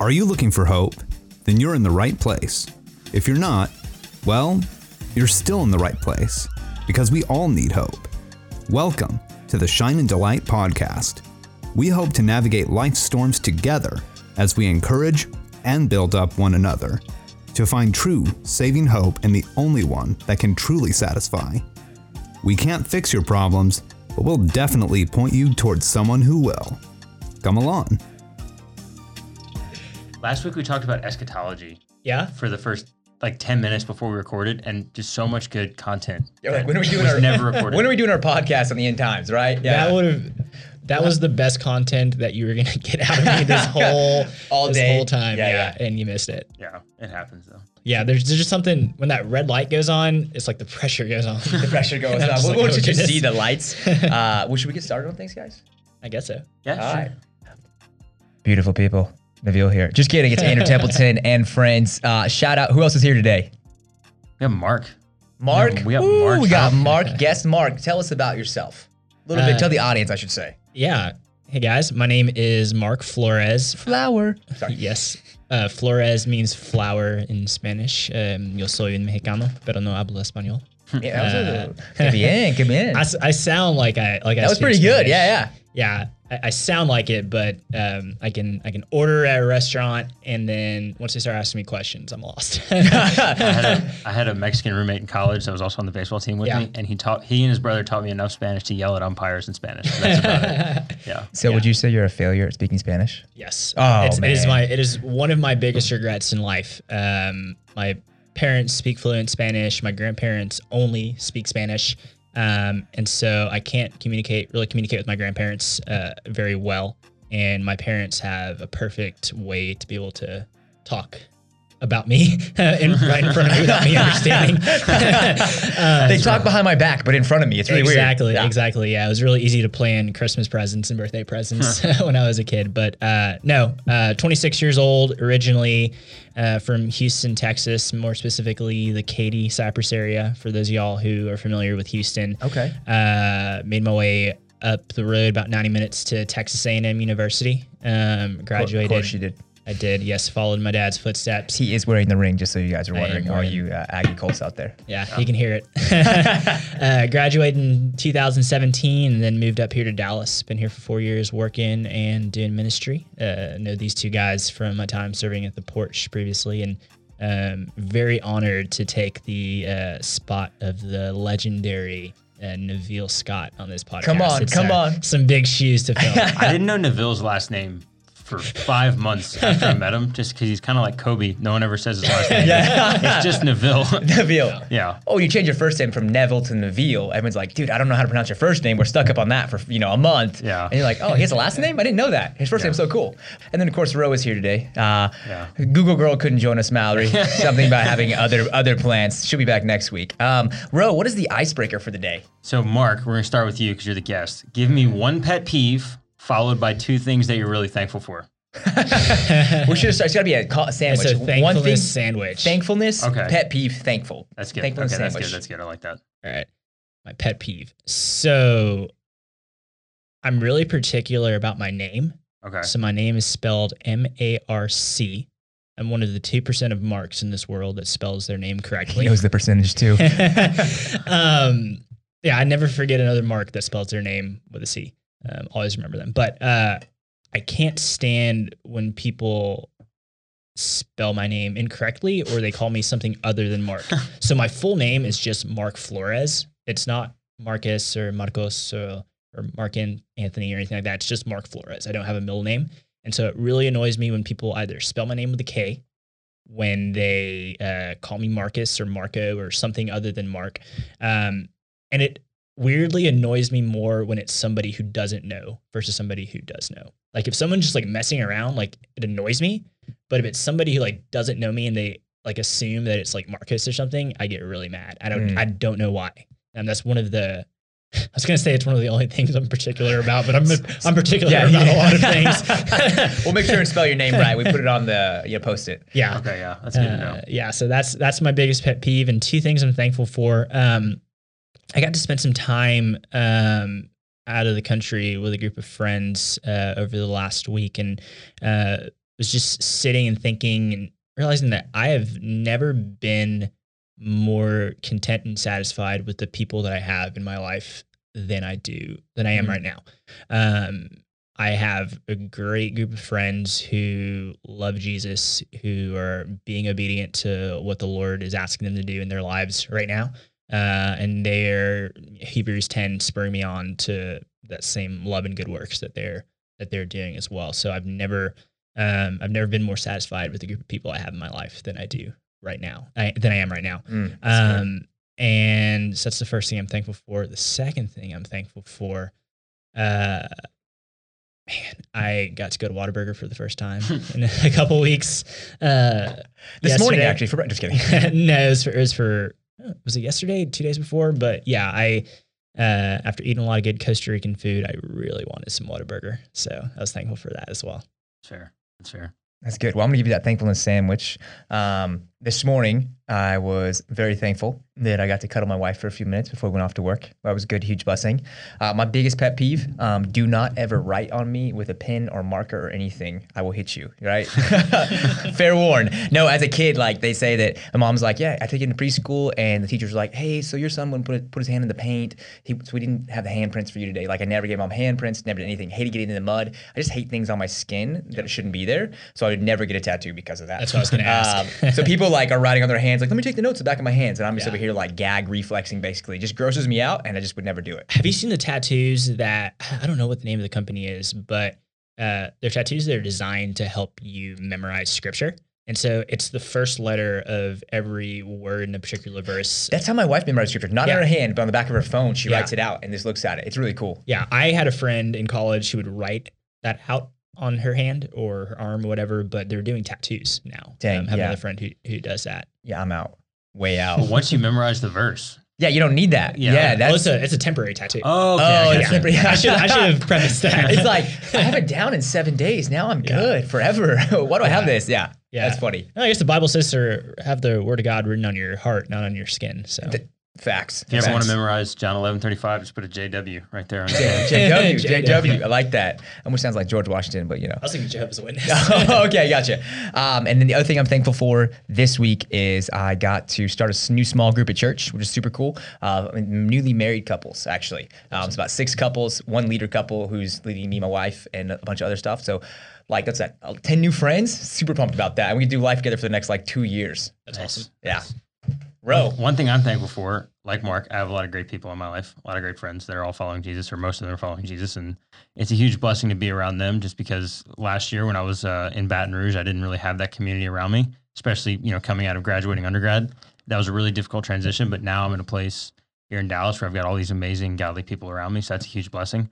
Are you looking for hope? Then you're in the right place. If you're not, well, you're still in the right place because we all need hope. Welcome to the Shine and Delight podcast. We hope to navigate life's storms together as we encourage and build up one another to find true saving hope in the only one that can truly satisfy. We can't fix your problems, but we'll definitely point you towards someone who will. Come along. Last week we talked about eschatology Yeah. for the first like 10 minutes before we recorded and just so much good content. You're like, when are we doing our never recorded? When are we doing our podcast on the end times, right? Yeah. That would have. That was the best content that you were gonna get out of me this whole All this day. whole time. Yeah, Yeah, yeah. and you missed it. yeah, it happens though. Yeah, there's, there's just something when that red light goes on, it's like the pressure goes on. the pressure goes I'm up. just We'll like, want oh, you to see the lights. Uh, well, should we get started on things, guys? I guess so. Yeah, All sure. right. Beautiful people. Nabil here. Just kidding. It's Andrew Templeton and friends. Uh, shout out. Who else is here today? We have Mark. Mark. We have Ooh, Mark. We got Mark. Guest Mark. Tell us about yourself. A little bit. Uh, Tell the audience, I should say. Yeah. Hey guys, my name is Mark Flores. Flower. Sorry. Yes. Uh, Flores means flower in Spanish. Um, yo soy un mexicano, pero no hablo español. Yeah, that was a, que bien, que bien. I, s- I sound like I like I that was speak pretty good. Spanish. Yeah, yeah. Yeah I, I sound like it but um, i can i can order at a restaurant and then once they start asking me questions i'm lost I had, a, I had a Mexican roommate in college that was also on the baseball team with Yeah. me, and he taught he and his brother taught me enough Spanish to yell at umpires in Spanish. That's about it. Yeah. So, would you say you're a failure at speaking Spanish? yes Oh, it's, it is my it is one of my biggest regrets in life um, my parents speak fluent spanish my grandparents only speak spanish um, and so i can't communicate really communicate with my grandparents uh, very well. And my parents have a perfect way to be able to talk about me in, right in front of me without me understanding Uh, They talk behind my back, but in front of me. It's really exactly, weird. Yeah. exactly. Yeah, it was really easy to plan Christmas presents and birthday presents when I was a kid. But uh, no, uh, 26 years old, originally uh, from Houston, Texas, more specifically the Katy, Cypress area. For those of y'all who are familiar with Houston, Okay. uh, made my way up the road about 90 minutes to Texas A&M University. Um, graduated. Of course you did. I did. Yes, followed my dad's footsteps. He is wearing the ring, just so you guys are wondering, all you uh, Aggie Colts out there. Yeah, you can hear it. uh, graduated in 2017 and then moved up here to Dallas. Been here for four years working and doing ministry. Uh, know these two guys from my time serving at the porch previously and um, very honored to take the uh, spot of the legendary uh, Neville Scott on this podcast. Come on, come uh, on. Some big shoes to fill. I didn't know Neville's last name for five months after I met him, just because he's kind of like Kobe. No one ever says his last name. Yeah. It's just Neville. Neville. yeah. Oh, you change your first name from Neville to Neville. Everyone's like, dude, I don't know how to pronounce your first name. We're stuck up on that for you know a month. Yeah. And you're like, oh, he has a last name? I didn't know that. His first name's so cool. And then of course Roe is here today. Uh, Yeah. Google girl couldn't join us, Mallory. Something about having other other plans. She'll be back next week. Um, Ro, what is the icebreaker for the day? So, Mark, we're going to start with you because you're the guest. Give me one pet peeve followed by two things that you're really thankful for. we should have started. It's got to be a, co- a It's sandwich. a thankfulness One thing, sandwich. thankfulness. Okay. Pet peeve. Thankful. That's good. Okay, Thankfulness that's sandwich. good. That's good. I like that. All right. My pet peeve. So I'm really particular about my name. Okay. So my name is spelled M A R C. I'm one of the 2% of marks in this world that spells their name He correctly. knows the percentage too. um, yeah, I never forget another mark that spells their name with a C. Um, always remember them. But uh, I can't stand when people spell my name incorrectly or they call me something other than Mark. so my full name is just Mark Flores. It's not Marcus or Marcos or, or Mark An- Anthony or anything like that. It's just Mark Flores. I don't have a middle name. And so it really annoys me when people either spell my name with a K, when they uh, call me Marcus or Marco or something other than Mark. Um, and it weirdly annoys me more when it's somebody who doesn't know versus somebody who does know. Like if someone's just like messing around, like it annoys me. But if it's somebody who like doesn't know me and they like assume that it's like Marcus or something, I get really mad. I don't Mm. I don't know why. And that's one of the I was gonna say it's one of the only things I'm particular about, but I'm I'm particular Yeah, about yeah. a lot of things. we'll make sure and spell your name right. We put it on the you know, post it. yeah. Okay. Yeah. That's good to know. Uh, yeah, so that's that's my biggest pet peeve, and two things I'm thankful for. Um, I got to spend some time um, out of the country with a group of friends uh, over the last week, and uh, was just sitting and thinking and realizing that I have never been more content and satisfied with the people that I have in my life than I do than I am Mhm. right now. Um, I have a great group of friends who love Jesus, who are being obedient to what the Lord is asking them to do in their lives right now. Uh, and they're Hebrews 10 spurring me on to that same love and good works that they're that they're doing as well. So I've never um, I've never been more satisfied with the group of people I have in my life than I do right now. I, than I am right now. Mm. Um, and so that's the first thing I'm thankful for. The second thing I'm thankful for, uh, man, I got to go to Whataburger for the first time in a couple weeks. Uh, this morning, actually, for just kidding. no, it was for, it was for was it yesterday, two days before? But yeah, I uh, after eating a lot of good Costa Rican food, I really wanted some Whataburger, so I was thankful for that as well. That's fair. That's fair. That's good. Well, I'm gonna give you that thankfulness sandwich. Um, this morning, I was very thankful that I got to cuddle my wife for a few minutes before we went off to work. That was a good, huge blessing. Uh, my biggest pet peeve: um, do not ever write on me with a pen or marker or anything. I will hit you. Right? Fair warn. No, as a kid, like they say that my mom's like, yeah, I took it in preschool, and the teacher's like, hey, so your son wouldn't put put his hand in the paint. He, so we didn't have the handprints for you today. Like I never gave mom handprints, never did anything. Hated getting in the mud. I just hate things on my skin that shouldn't be there. So I would never get a tattoo because of that. That's what I was gonna ask. Um, so people like are writing on their hands, like, let me take the notes in the back of my hands, and I'm just Yeah. over here like gag reflexing, basically. It just grosses me out, and I just would never do it. Have you seen the tattoos that I don't know what the name of the company is, but uh, they're tattoos that are designed to help you memorize scripture. And so it's the first letter of every word in a particular verse. That's how my wife memorized scripture, not Yeah. on her hand, but on the back of her phone. She Yeah. writes it out and just looks at it. It's really cool. Yeah, I had a friend in college who would write that out on her hand or her arm or whatever, but they're doing tattoos now. Dang, um, have yeah. another friend who, who does that. Yeah, I'm out, way out. But once you memorize the verse. yeah, you don't need that. Yeah. Yeah, well, that's it's a it's a temporary tattoo. Oh, okay. Oh, I yeah. Temporary- I should I should have prefaced that. it's like I have it down in seven days. Now I'm Yeah. good forever. Why do I have this? Yeah, Yeah. that's funny. I guess the Bible says to have the word of God written on your heart, not on your skin. So Th- Facts. If you ever want to memorize John eleven thirty five, just put a JW right there on your J- JW, JW. I like that. Almost sounds like George Washington, but you know. I was thinking Jehovah's Witness. okay, gotcha. Um, and then the other thing I'm thankful for this week is I got to start a new small group at church, which is super cool. Uh, newly married couples, actually. Um, it's about six couples, one leader couple who's leading me, my wife, and a bunch of other stuff. So, like, that's that. Uh, 10 new friends. Super pumped about that. And we can do life together for the next like two years. That's awesome. Yeah. Ro. One thing I'm thankful for, like Mark, I have a lot of great people in my life, a lot of great friends that are all following Jesus, or most of them are following Jesus, and it's a huge blessing to be around them. Just because last year when I was uh, in Baton Rouge, I didn't really have that community around me, especially you know coming out of graduating undergrad. That was a really difficult transition, but now I'm in a place here in Dallas where I've got all these amazing godly people around me, so that's a huge blessing.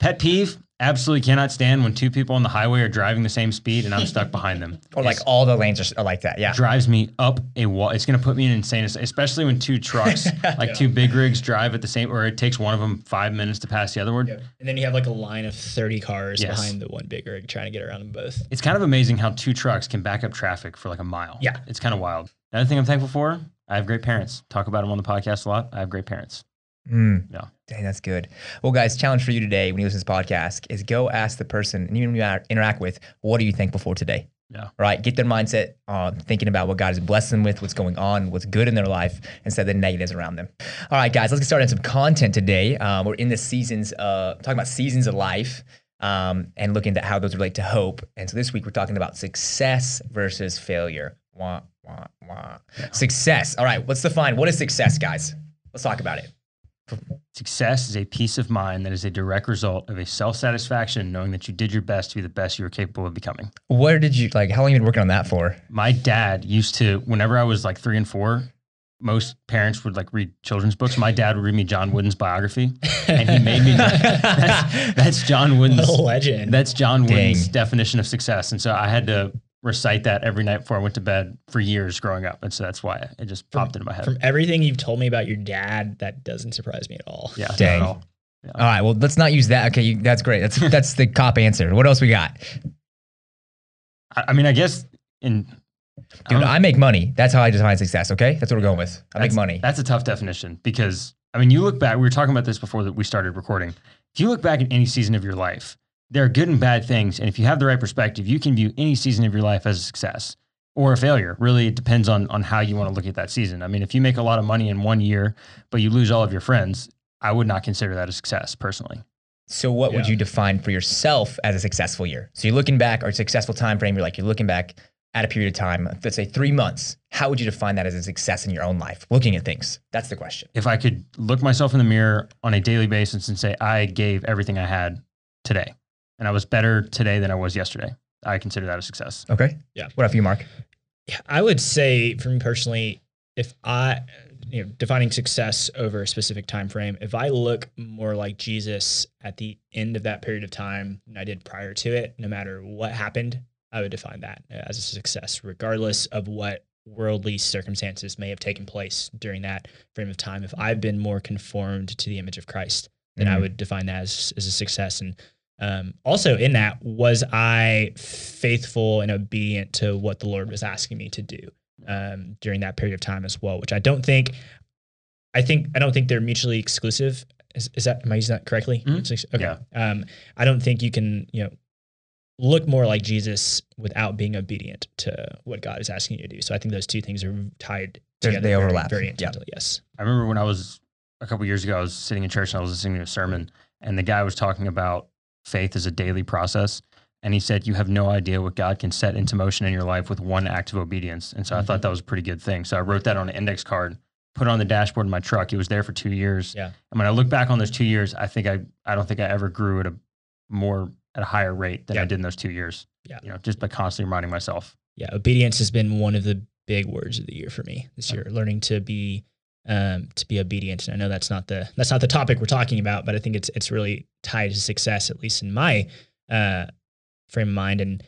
Pet peeve: absolutely cannot stand when two people on the highway are driving the same speed and I'm stuck behind them. Or like It's- all the lanes are, like that. Yeah. drives me up a wall. It's going to put me in insane, especially when two trucks, like Yeah. two big rigs, drive at the same, or it takes one of them five minutes to pass the other one. And then you have like a line of 30 cars Yes. behind the one big rig trying to get around them both. It's kind of amazing how two trucks can back up traffic for like a mile. Yeah. it's kind of wild. Another thing I'm thankful for: I have great parents. Talk about them on the podcast a lot. I have great parents. Mm. Yeah. Dang, that's good. Well, guys, challenge for you today when you listen to this podcast is go ask the person, and you interact with, what are you thankful for today? Yeah. Right. Get their mindset on thinking about what God has blessed them with, what's going on, what's good in their life, instead of the negatives around them. All right, guys, let's get started on some content today. Um, we're in the seasons, uh, talking about seasons of life. Um, and looking at how those relate to hope. And so this week we're talking about success versus failure. Wah, wah, wah. Success. All right, let's define what is success, guys. Let's talk about it. Success is a peace of mind that is a direct result of a self satisfaction, knowing that you did your best to be the best you were capable of becoming. Where did you like? How long have you been working on that for? My dad used to, whenever I was like three and four, most parents would like read children's books. My dad would read me John Wooden's biography, and he made me. that's, that's John Wooden's. legend. That's John Dang. Wooden's definition of success, and so I had to recite that every night before I went to bed for years growing up, and so that's why it just popped into my head. From everything you've told me about your dad, that doesn't surprise me at all. yeah, not at Dang. all. All right. Well, let's not use that. Okay, you, that's great. That's that's the cop answer. What else we got, I, I mean, I guess in dude? don't- I make money. That's how I define success. Okay, that's what we're going with. I make money. That's a tough definition because I mean, you look back. We were talking about this before that we started recording. If you look back at any season of your life, there are good and bad things. And if you have the right perspective, you can view any season of your life as a success or a failure. Really, it depends on on how you want to look at that season. I mean, if you make a lot of money in one year, but you lose all of your friends, I would not consider that a success personally. So what would you define for yourself as a successful year? So you're looking back or successful time frame, you're like you're looking back at a period of time, let's say three months. How would you define that as a success in your own life? Looking at things. That's the question. If I could look myself in the mirror on a daily basis and say I gave everything I had today, and I was better today than I was yesterday, I consider that a success. Okay. Yeah. What about you, Mark? Yeah, I would say for me personally, if I, you know, defining success over a specific time frame, if I look more like Jesus at the end of that period of time than I did prior to it, no matter what happened, I would define that as a success, regardless of what worldly circumstances may have taken place during that frame of time. If I've been more conformed to the image of Christ, then I Mhm. would define that as, as a success. And um, also in that, was I faithful and obedient to what the Lord was asking me to do um, during that period of time as well? Which I don't think, I think I don't think they're mutually exclusive. Is, is that am I using that correctly? Mhm. Okay. Yeah. Um, I don't think you can you know look more like Jesus without being obedient to what God is asking you to do. So I think those two things are tied together. they overlap. very Yeah. intimately. Yes. I remember when I was a couple years ago, I was sitting in church and I was listening to a sermon, and the guy was talking about faith is a daily process. And he said, You have no idea what God can set into motion in your life with one act of obedience. And so I Mm-hmm. thought that was a pretty good thing. So I wrote that on an index card, put it on the dashboard of my truck. It was there for two years. Yeah. And when I look back on those two years, I think I, I don't think I ever grew at a more, at a higher rate than I did in those two years. Yeah. You know, just by constantly reminding myself. yeah, obedience has been one of the big words of the year for me this year. Learning to be um, to be obedient. And I know that's not the that's not the topic we're talking about, but I think it's it's really tied to success, at least in my uh, frame of mind. And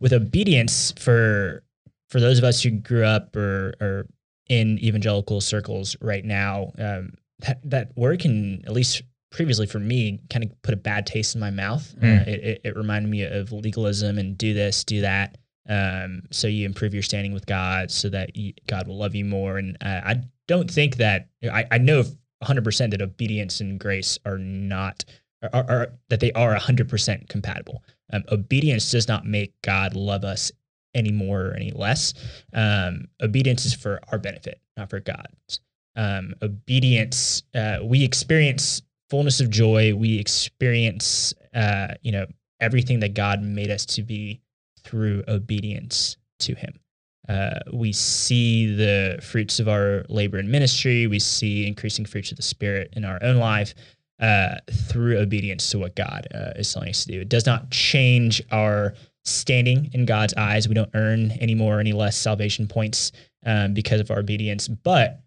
with obedience, for for those of us who grew up or or in evangelical circles right now, um, that that word can at least previously for me kind of put a bad taste in my mouth. Mm. Uh, it, it, it reminded me of legalism and do this, do that. Um, so you improve your standing with God so that you, God will love you more. And uh, I don't think that I, I know 100% that obedience and grace are not, are, are that they are 100% compatible. Um, obedience does not make God love us any more or any less. Um, obedience is for our benefit, not for God's. Um, obedience, uh, we experience fullness of joy. We experience, uh, you know, everything that God made us to be through obedience to Him. Uh, we see the fruits of our labor and ministry. We see increasing fruits of the Spirit in our own life uh, through obedience to what God uh, is telling us to do. It does not change our standing in God's eyes. We don't earn any more or any less salvation points um, because of our obedience, but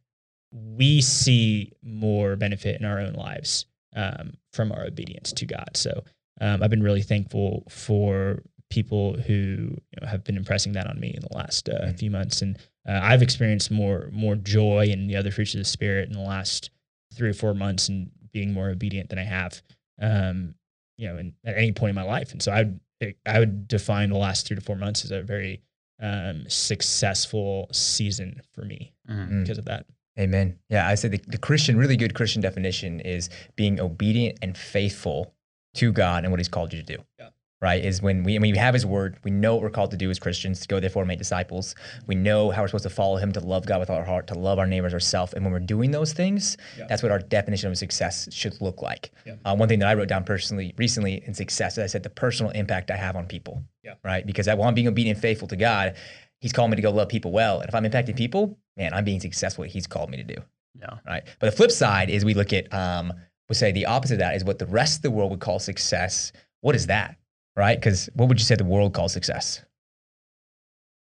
we see more benefit in our own lives um, from our obedience to God. So um, I've been really thankful for people who you know, have been impressing that on me in the last uh, Mhm. few months, and uh, I've experienced more more joy and the other fruits of the Spirit in the last three or four months, and being more obedient than I have, um, you know, in, at any point in my life. And so I would I would define the last three to four months as a very um, successful season for me Mhm. Mm. because of that. Amen. Yeah, I said the, the Christian, really good Christian definition is being obedient and faithful to God and what He's called you to do. Yeah. Right? Is when we when we have His Word, we know what we're called to do as Christians: to go therefore and make disciples. We know how we're supposed to follow Him, to love God with all our heart, to love our neighbors ourselves. And when we're doing those things, Yeah. that's what our definition of success should look like. Yeah. Uh, one thing that I wrote down personally recently in success, is I said the personal impact I have on people. Yeah. Right? Because I, while I'm being obedient and faithful to God, He's called me to go love people well. And if I'm impacting people, man, I'm being successful. What he's called me to do Yeah. right? But the flip side is we look at, um, we say the opposite of that is what the rest of the world would call success. What is that, right? Because what would you say the world calls success?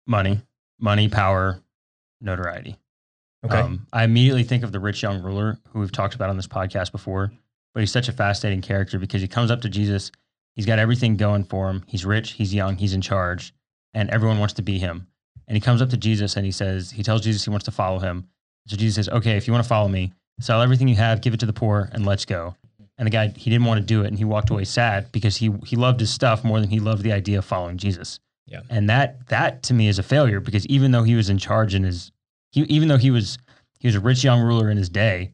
Money, money, power, notoriety. Okay, Um, I immediately think of the rich young ruler who we've talked about on this podcast before, but he's such a fascinating character because he comes up to Jesus. He's got everything going for him. He's rich, he's young, he's in charge, and everyone wants to be him. And he comes up to Jesus and he says, he tells Jesus he wants to follow him. So Jesus says, okay, if you want to follow me, sell everything you have, give it to the poor, and let's go. And the guy, he didn't want to do it, and he walked away sad because he he loved his stuff more than he loved the idea of following Jesus. Yeah. And that that to me is a failure because even though he was in charge in his he even though he was he was a rich young ruler in his day,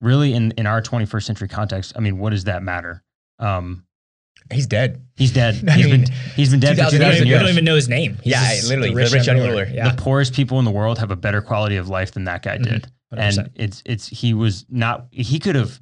really in in our 21st century context, I mean, what does that matter? Um, He's dead. He's dead. I He's mean, been he's been dead for 2000 We don't, 2,000 even, we don't even know his name. He's Yeah, literally, the rich rich young ruler. Yeah. The poorest people in the world have a better quality of life than that guy Mhm. did. 100%. And it's it's he was not he could have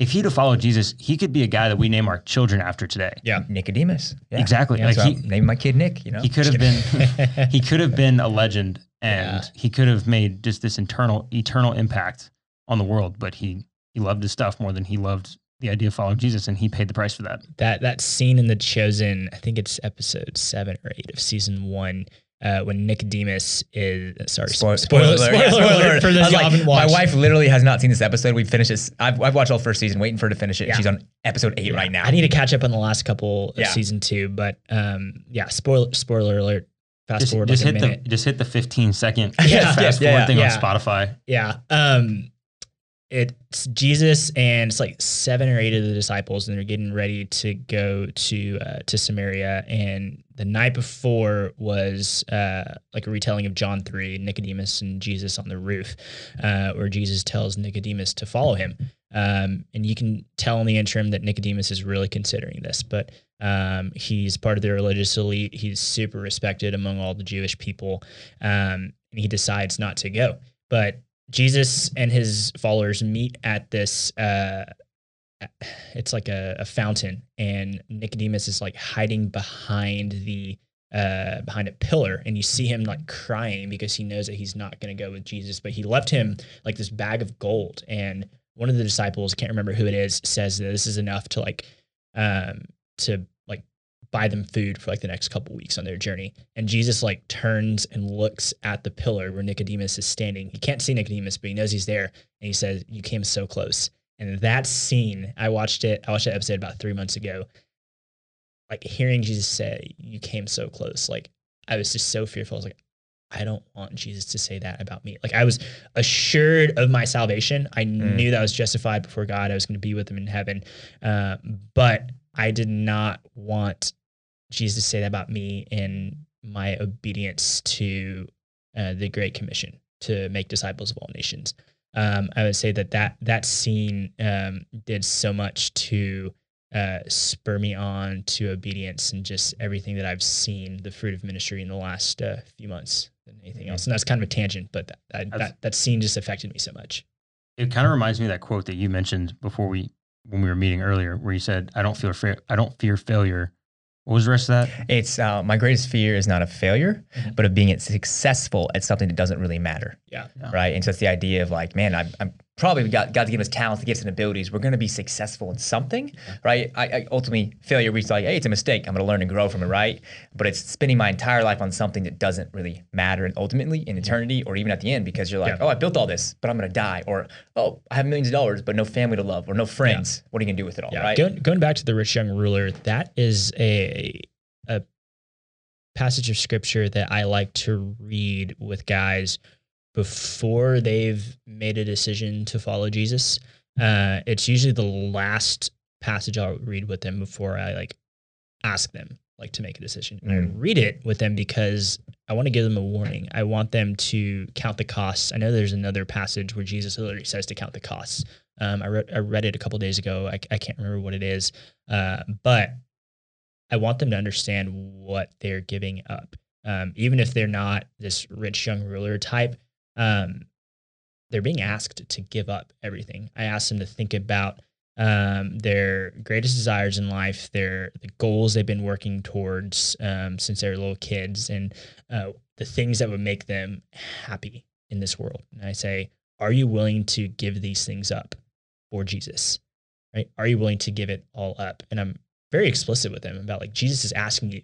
if he'd have followed Jesus, he could be a guy that we name our children after today. Yeah. Nicodemus. Yeah. Exactly. Yeah, like So he, I'm my kid Nick. You know. he could have been he could have been a legend and Yeah. he could have made just this internal eternal impact on the world but he he loved his stuff more than he loved the idea of following jesus and he paid the price for that that that scene in the chosen i think it's episode seven or eight of season one uh, when nicodemus is sorry Spoil- spoiler, spoiler, yeah, alert for I those like, haven't my wife literally has not seen this episode. We finished this. I've, I've watched all first season, waiting for her to finish it. Yeah. She's on episode eight Yeah. right now. i need to catch up on the last couple of Yeah. season two but um yeah spoiler spoiler alert fast just, forward just like hit a minute the just hit the 15 second Yeah. fast Yeah, forward yeah, thing yeah. on spotify Yeah. Um it's Jesus and it's like seven or eight of the disciples and they're getting ready to go to uh, to Samaria. And the night before was uh, like a retelling of John 3 Nicodemus and Jesus on the roof uh, where Jesus tells Nicodemus to follow him. Um, and you can tell in the interim that Nicodemus is really considering this but um, he's part of the religious elite. He's super respected among all the Jewish people. Um, and he decides not to go. But Jesus and his followers meet at this. Uh, it's like a, a fountain, and Nicodemus is like hiding behind the uh, behind a pillar, and you see him like crying because he knows that he's not going to go with Jesus, but he left him like this bag of gold. And one of the disciples, can't remember who it is, says that this is enough to like um, to buy them food for like the next couple weeks on their journey. And Jesus like turns and looks at the pillar where Nicodemus is standing. He can't see Nicodemus, but he knows he's there. And he says, You came so close. And that scene, I watched it, I watched that episode about three months ago. Like hearing Jesus say, You came so close. Like I was just so fearful. I was like, I don't want Jesus to say that about me. Like I was assured of my salvation. I knew that I was justified before God. I was going to be with him in heaven. Uh, but I did not want Jesus say that about me in my obedience to uh, the Great Commission to make disciples of all nations. Um, I would say that that that scene um, did so much to uh, spur me on to obedience and just everything that I've seen the fruit of ministry in the last uh, few months than anything else. And that's kind of a tangent, but that that, that that scene just affected me so much. it kind of reminds me of that quote that you mentioned before we when we were meeting earlier where you said i don't fear fa- i don't fear failure what was the rest of that It's uh, my greatest fear is not of failure, Mhm. but of being successful at something that doesn't really matter. Yeah. Yeah. Right. And so it's the idea of like, man, I'm, I'm probably got God's given us talents, gifts, and abilities. We're going to be successful in something, right? I, I ultimately failure. We like, hey, it's a mistake. I'm going to learn and grow from it, right? But it's spending my entire life on something that doesn't really matter, and ultimately in eternity or even at the end, because you're like, Yeah. oh, I built all this, but I'm going to die, or oh, I have millions of dollars, but no family to love or no friends. What are you going to do with it all, Yeah, right? going, going back to the rich young ruler, that is a a passage of scripture that I like to read with guys before they've made a decision to follow Jesus. Uh, it's usually the last passage I'll read with them before I like ask them like to make a decision. And I Mm. read it with them because I want to give them a warning. I want them to count the costs. I know there's another passage where Jesus literally says to count the costs. Um, I, re- I read it a couple days ago. I, I can't remember what it is, uh, but I want them to understand what they're giving up. Um, even if they're not this rich young ruler type, um, they're being asked to give up everything. I asked them to think about um, their greatest desires in life, their the goals they've been working towards um, since they were little kids, and uh, the things that would make them happy in this world. And I say, are you willing to give these things up for Jesus? Right? Are you willing to give it all up? And I'm very explicit with them about like Jesus is asking you.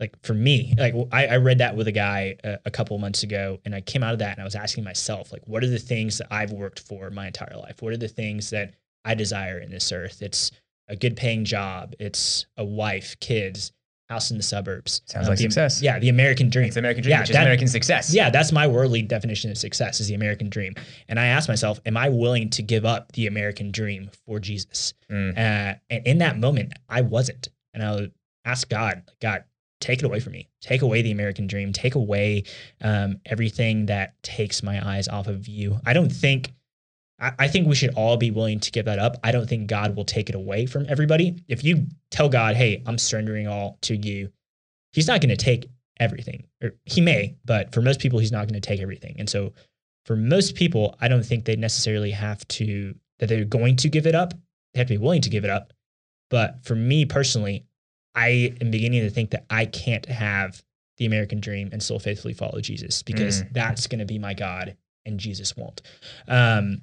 Like for me, like I, I read that with a guy a, a couple months ago, and I came out of that and I was asking myself, like, what are the things that I've worked for my entire life? What are the things that I desire in this earth? It's a good paying job. It's a wife, kids, house in the suburbs. Sounds Uh, like the- success. Yeah, the American dream. It's American dream, Yeah, which is that- American success. Yeah, that's my worldly definition of success is the American dream. And I asked myself, am I willing to give up the American dream for Jesus? Mm. Uh, and in that moment, I wasn't. And I would ask God, God, take it away from me. Take away the American dream. Take away um, everything that takes my eyes off of you. I don't think I, I think we should all be willing to give that up. I don't think God will take it away from everybody. If you tell God, "Hey, I'm surrendering all to you," He's not going to take everything, or He may, but for most people, He's not going to take everything. And so, for most people, I don't think they necessarily have to that they're going to give it up. They have to be willing to give it up. But for me personally, I am beginning to think that I can't have the American dream and still faithfully follow Jesus because that's going to be my God and Jesus won't. Um,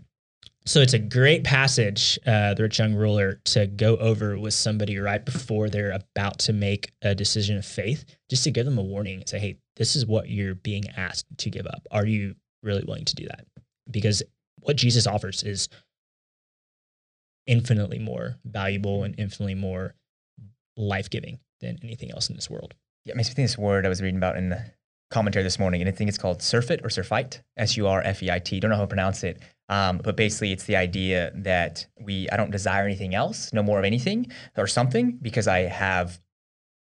so it's a great passage, uh, the rich young ruler, to go over with somebody right before they're about to make a decision of faith, just to give them a warning and say, hey, this is what you're being asked to give up. Are you really willing to do that? Because what Jesus offers is infinitely more valuable and infinitely more life giving than anything else in this world. Yeah, it makes me think this word I was reading about in the commentary this morning, and I think it's called surfeit or surfeit, S U R F E I T. Don't know how to pronounce it. Um, but basically, it's the idea that we I don't desire anything else, no more of anything or something, because I have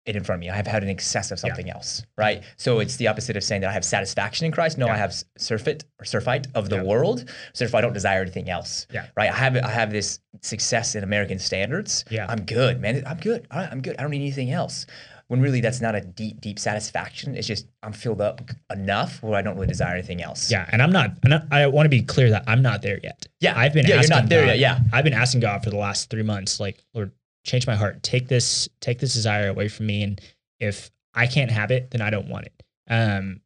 it in front of me. I have had an excess of something else, right? Mm-hmm. So it's the opposite of saying that I have satisfaction in Christ. No, Yeah. I have surfeit or surfeit of the Yeah. world. So if I don't desire anything else, Yeah. right? I have I have this success in American standards. Yeah. I'm good, man. I'm good. All right, I'm good. I don't need anything else. When really that's not a deep, deep satisfaction. It's just I'm filled up enough where I don't really desire anything else. Yeah, and I'm not. And I, I want to be clear that I'm not there yet. Yeah. I've been. Yeah, you're not there God- yet, yeah. I've been asking God for the last three months, like, Lord, change my heart. Take this, take this desire away from me, and if I can't have it, then I don't want it. Um,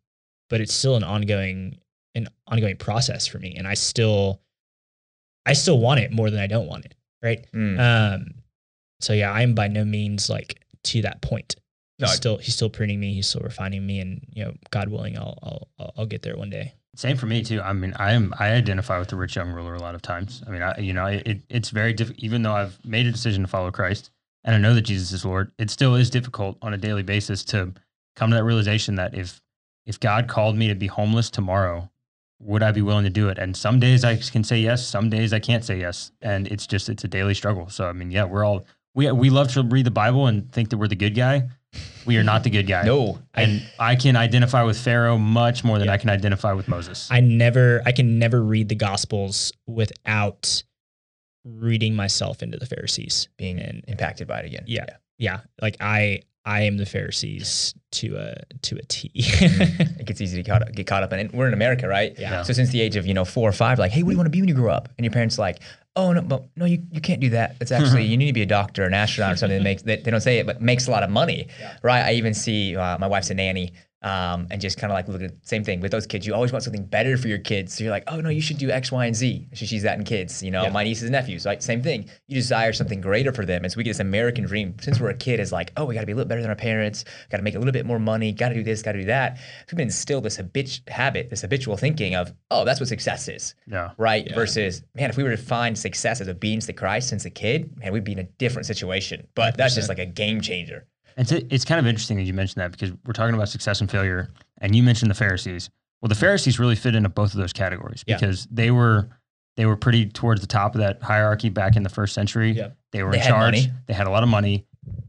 but it's still an ongoing, an ongoing process for me, and I still, I still want it more than I don't want it. Right. Mm. Um, so yeah, I am by no means like to that point. He's No, still, he's still pruning me. He's still refining me, and you know, God willing, I'll, I'll, I'll, I'll get there one day. Same for me too. I mean, I am I identify with the rich young ruler a lot of times. I mean, I you know, it, it's very difficult. Even though I've made a decision to follow Christ and I know that Jesus is Lord, it still is difficult on a daily basis to come to that realization that if if God called me to be homeless tomorrow, would I be willing to do it? And some days I can say yes, some days I can't say yes, and it's just it's a daily struggle. So I mean, yeah, we're all we we love to read the Bible and think that we're the good guy. We are not the good guy. No. And I can identify with Pharaoh much more than Yeah. I can identify with Moses. I never, I can never read the Gospels without reading myself into the Pharisees. being And impacted by it again. Yeah. yeah, like I, I am the Pharisees to a to a T. it gets easy to caught get caught up in it. We're in America, right? Yeah. So since the age of you know four or five, like, hey, what do you want to be when you grow up? And your parents like, oh no, but no, you, you can't do that. It's actually you need to be a doctor, an astronaut, or something that makes they, they don't say it, but makes a lot of money, right? I even see uh, my wife's a nanny. Um, and just kind of like look at the same thing with those kids. You always want something better for your kids. So you're like, oh no, you should do X, Y, and Z. She sees that in kids. You know, Yeah. my nieces and nephews, right? Same thing. You desire something greater for them. And so we get this American dream since we're a kid is like, oh, we got to be a little better than our parents. Got to make a little bit more money. Got to do this. Got to do that. So we've been instilled this habit, habit, this habitual thinking of, oh, that's what success is Yeah. right? Yeah. Versus, man, if we were to find success as obedience to Christ since a kid, man, we'd be in a different situation. But that's just like a game changer. It's it's kind of interesting that you mentioned that because we're talking about success and failure, and you mentioned the Pharisees. Well, the mm-hmm. Pharisees really fit into both of those categories Yeah. because they were they were pretty towards the top of that hierarchy back in the first century. Yeah. They were They in charge. money. They had a lot of money,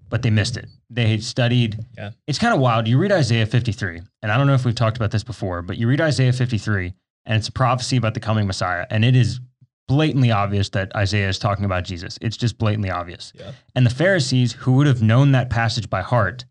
but they missed it. They had studied. Yeah. It's kind of wild. You read Isaiah 53, and I don't know if we've talked about this before, but you read Isaiah 53, and it's a prophecy about the coming Messiah, and it is blatantly obvious that Isaiah is talking about Jesus. It's just blatantly obvious. Yeah. And the Pharisees, who would have known that passage by heart,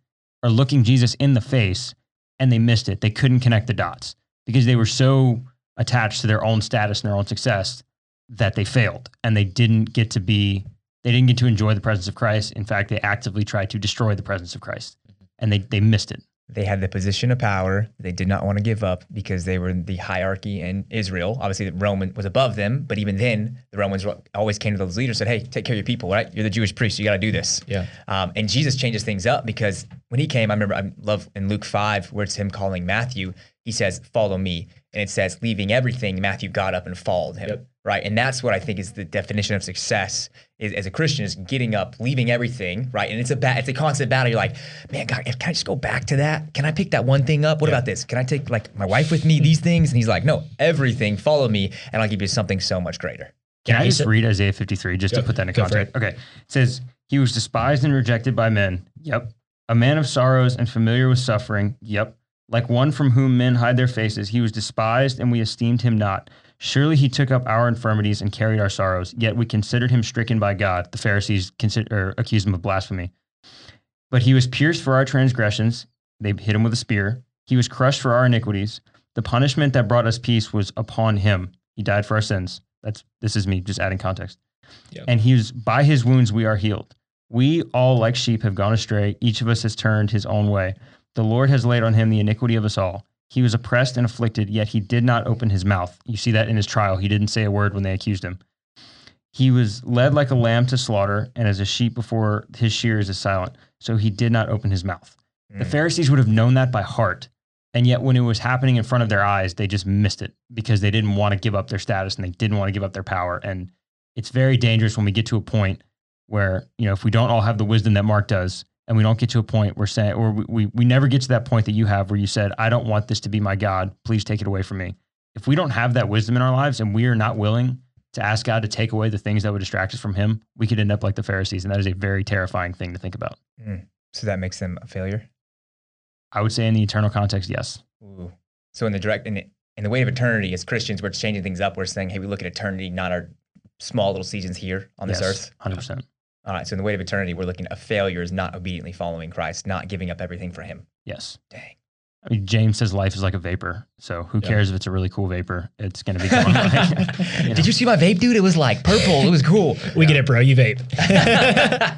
are looking Jesus in the face and they missed it. They couldn't connect the dots because they were so attached to their own status and their own success that they failed and they didn't get to be, they didn't get to enjoy the presence of Christ. In fact, they actively tried to destroy the presence of Christ mm-hmm. and they, they missed it. They had the position of power they did not want to give up because they were in the hierarchy in Israel. Obviously, the Roman was above them, but even then, the Romans always came to those leaders and said, "Hey, take care of your people, right? You're the Jewish priest. You got to do this." Yeah. Um, and Jesus changes things up because when he came, I remember I love in Luke 5, where it's him calling Matthew, he says, Follow me. And it says, leaving everything, Matthew got up and followed him. Yep. Right. And that's what I think is the definition of success is as a Christian is getting up, leaving everything, right? And it's a ba- it's a constant battle. You're like, man, God, can I just go back to that? Can I pick that one thing up? What about this? Can I take like my wife with me, these things? And he's like, no, everything, follow me, and I'll give you something so much greater. Can Yeah, I just read Isaiah 53 just Go- to put that in context? Okay. It says, He was despised and rejected by men. Yep. A man of sorrows and familiar with suffering. Yep. Like one from whom men hide their faces, he was despised and we esteemed him not. Surely he took up our infirmities and carried our sorrows, yet we considered him stricken by God. The Pharisees consider, or accused him of blasphemy. But he was pierced for our transgressions. They hit him with a spear. He was crushed for our iniquities. The punishment that brought us peace was upon him. He died for our sins. That's this is me just adding context. And he was by his wounds we are healed. We all like sheep have gone astray. Each of us has turned his own way. The Lord has laid on him the iniquity of us all. He was oppressed and afflicted, yet he did not open his mouth. You see that in his trial. He didn't say a word when they accused him. He was led like a lamb to slaughter, and as a sheep before his shears is silent, so he did not open his mouth. The Mm. Pharisees would have known that by heart. And yet, when it was happening in front of their eyes, they just missed it because they didn't want to give up their status and they didn't want to give up their power. And it's very dangerous when we get to a point where, you know, if we don't all have the wisdom that Mark does, and we don't get to a point where saying, or we, we, we never get to that point that you have where you said, I don't want this to be my God. Please take it away from me. If we don't have that wisdom in our lives and we are not willing to ask God to take away the things that would distract us from Him, we could end up like the Pharisees. And that is a very terrifying thing to think about. Mm. So that makes them a failure. I would say, in the eternal context, yes. Ooh. So in the direct in, the- in the way of eternity, as Christians, we're changing things up. We're saying, hey, we look at eternity, not our small little seasons here on this earth. 100%. All right. So in the way of eternity, we're looking at failures, not obediently following Christ, not giving up everything for Him. Yes. Dang. I mean, James says life is like a vapor. So who Yeah. cares if it's a really cool vapor? It's going to be gone. You know. Did you see my vape, dude? It was like purple. It was cool. We get it, bro. You vape.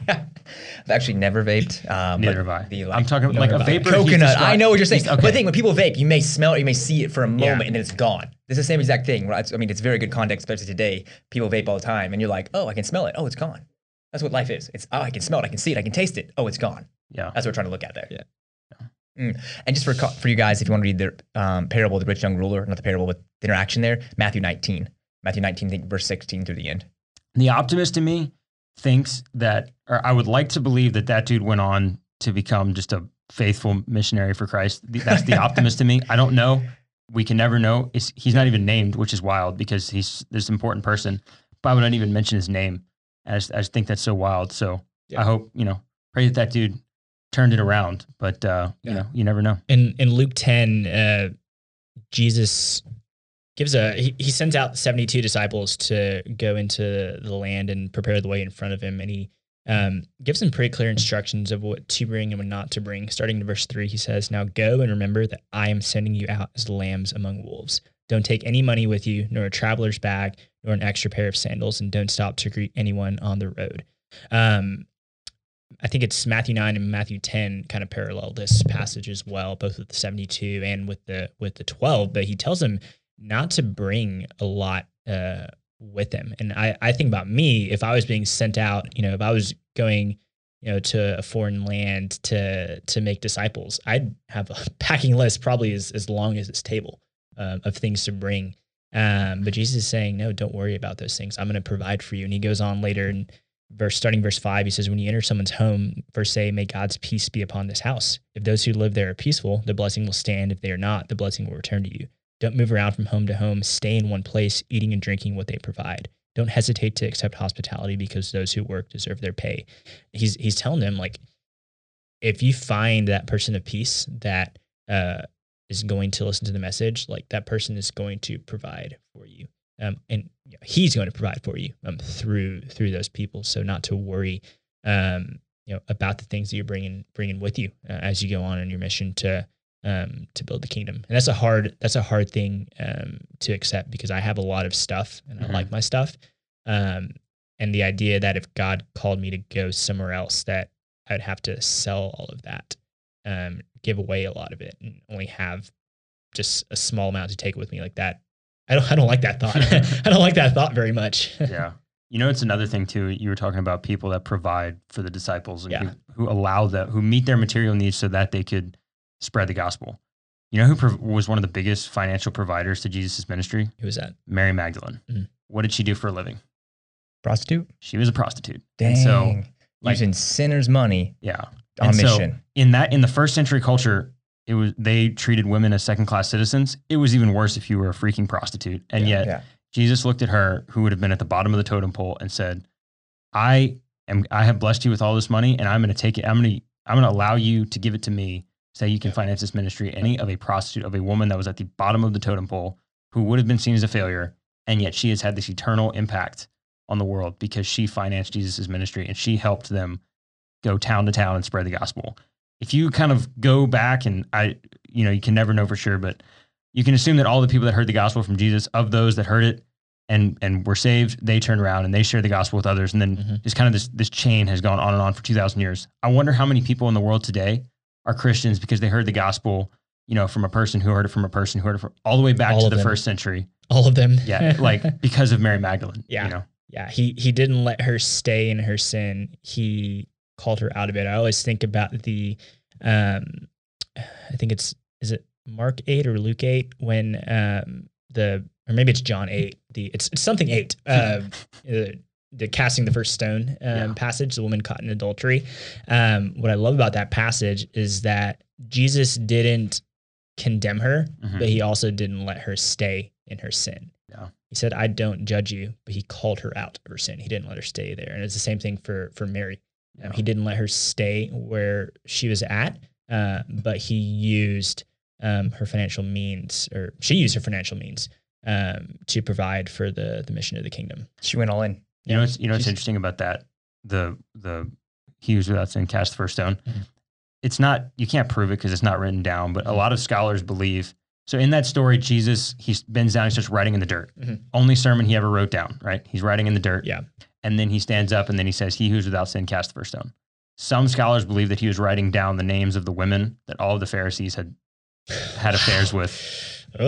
I've actually never vaped. Um, Neither have I. The, I'm talking like a vapor. coconut. I know what you're saying. he's- But the thing when people vape, you may smell it, you may see it for a moment, Yeah. and then it's gone. It's the same exact thing. Right? I mean, it's very good context, especially today. People vape all the time, and you're like, oh, I can smell it. Oh, it's gone. That's what life is. It's oh, I can smell it. I can see it. I can taste it. Oh, it's gone. Yeah. That's what we're trying to look at there. Yeah. Mm. And just for for you guys, if you want to read the um, parable of the rich young ruler, not the parable, but the interaction there, Matthew 19, Matthew 19, think verse 16 through the end. The optimist in me thinks that, or I would like to believe that that dude went on to become just a faithful missionary for Christ. That's the optimist in me. I don't know. We can never know. It's, he's not even named, which is wild because he's this important person. But I would not even mention his name. I just, I just think that's so wild. So Yeah. I hope, you know, pray that that dude turned it around. But, uh, you know, you never know. in in Luke 10, uh, Jesus gives a he, he sends out 72 disciples to go into the land and prepare the way in front of him and he um, gives them pretty clear instructions of what to bring and what not to bring starting in verse 3 he says now go and remember that i am sending you out as lambs among wolves don't take any money with you nor a traveler's bag nor an extra pair of sandals and don't stop to greet anyone on the road um, I think it's Matthew 9 and Matthew 10 kind of parallel this passage as well, both with the 72 and with the with the 12, but he tells them not to bring a lot uh, with them. And I, I think about me, if I was being sent out, you know, if I was going, you know, to a foreign land to to make disciples, I'd have a packing list probably as, as long as this table um, of things to bring. Um, but Jesus is saying, no, don't worry about those things. I'm going to provide for you. And he goes on later and verse starting verse 5 he says when you enter someone's home verse say may god's peace be upon this house if those who live there are peaceful the blessing will stand if they are not the blessing will return to you don't move around from home to home stay in one place eating and drinking what they provide don't hesitate to accept hospitality because those who work deserve their pay he's he's telling them like if you find that person of peace that uh, is going to listen to the message like that person is going to provide for you um, and you know, he's going to provide for you um, through through those people. So not to worry, um, you know, about the things that you're bringing bringing with you uh, as you go on in your mission to um, to build the kingdom. And that's a hard that's a hard thing um, to accept because I have a lot of stuff and Mhm. I like my stuff. Um, and the idea that if God called me to go somewhere else, that I'd have to sell all of that, um, give away a lot of it, and only have just a small amount to take with me like that. I don't I don't like that thought. I don't like that thought very much. yeah. You know, it's another thing too. You were talking about people that provide for the disciples and Yeah. who, who allow that, who meet their material needs so that they could spread the gospel. You know who prov- was one of the biggest financial providers to Jesus' ministry? Who was that? Mary Magdalene. Mhm. What did she do for a living? Prostitute? She was a prostitute. Dang. And so, like- Using sinners' money yeah. On And so in that, in the first century culture, it was they treated women as second class citizens. It was even worse if you were a freaking prostitute. And yet, yeah. Jesus looked at her, who would have been at the bottom of the totem pole, and said, "I am. I have blessed you with all this money, and I'm going to take it. I'm going to. I'm going to allow you to give it to me, so you can finance this ministry." Any of a prostitute, of a woman that was at the bottom of the totem pole, who would have been seen as a failure, and yet she has had this eternal impact on the world because she financed Jesus' ministry and she helped them go town to town and spread the gospel. If you kind of go back and I, you know, you can never know for sure, but you can assume that all the people that heard the gospel from Jesus, of those that heard it and and were saved, they turned around and they shared the gospel with others, and then Mhm. just kind of this this chain has gone on and on for two thousand years. I wonder how many people in the world today are Christians because they heard the gospel, you know, from a person who heard it from a person who heard it from all the way back All to the them. first century. All of them. Yeah, like because of Mary Magdalene. Yeah. you know, Yeah, he he didn't let her stay in her sin. He called her out of it. I always think about the um I think it's is it Mark 8 or Luke 8 when um the or maybe it's John 8. The it's, it's something 8. Uh, the, the casting the first stone um, Yeah. passage, the woman caught in adultery. Um, what I love about that passage is that Jesus didn't condemn her, Mhm. but he also didn't let her stay in her sin. Yeah. He said, "I don't judge you," but he called her out of her sin. He didn't let her stay there, and it's the same thing for for Mary. Um, Yeah. he didn't let her stay where she was at, uh, but he used um, her financial means, or she used her financial means um, to provide for the the mission of the kingdom. She went all in. You know, what's, you know what's She's- interesting about that? The the he was without sin cast the first stone. Mhm. It's not you can't prove it because it's not written down, but a lot of scholars believe. So in that story, Jesus he bends down, he starts writing in the dirt. Mhm. Only sermon he ever wrote down. Right? He's writing in the dirt. Yeah. And then he stands up and then he says, "He who's without sin cast the first stone." Some scholars believe that he was writing down the names of the women that all of the Pharisees had had affairs with.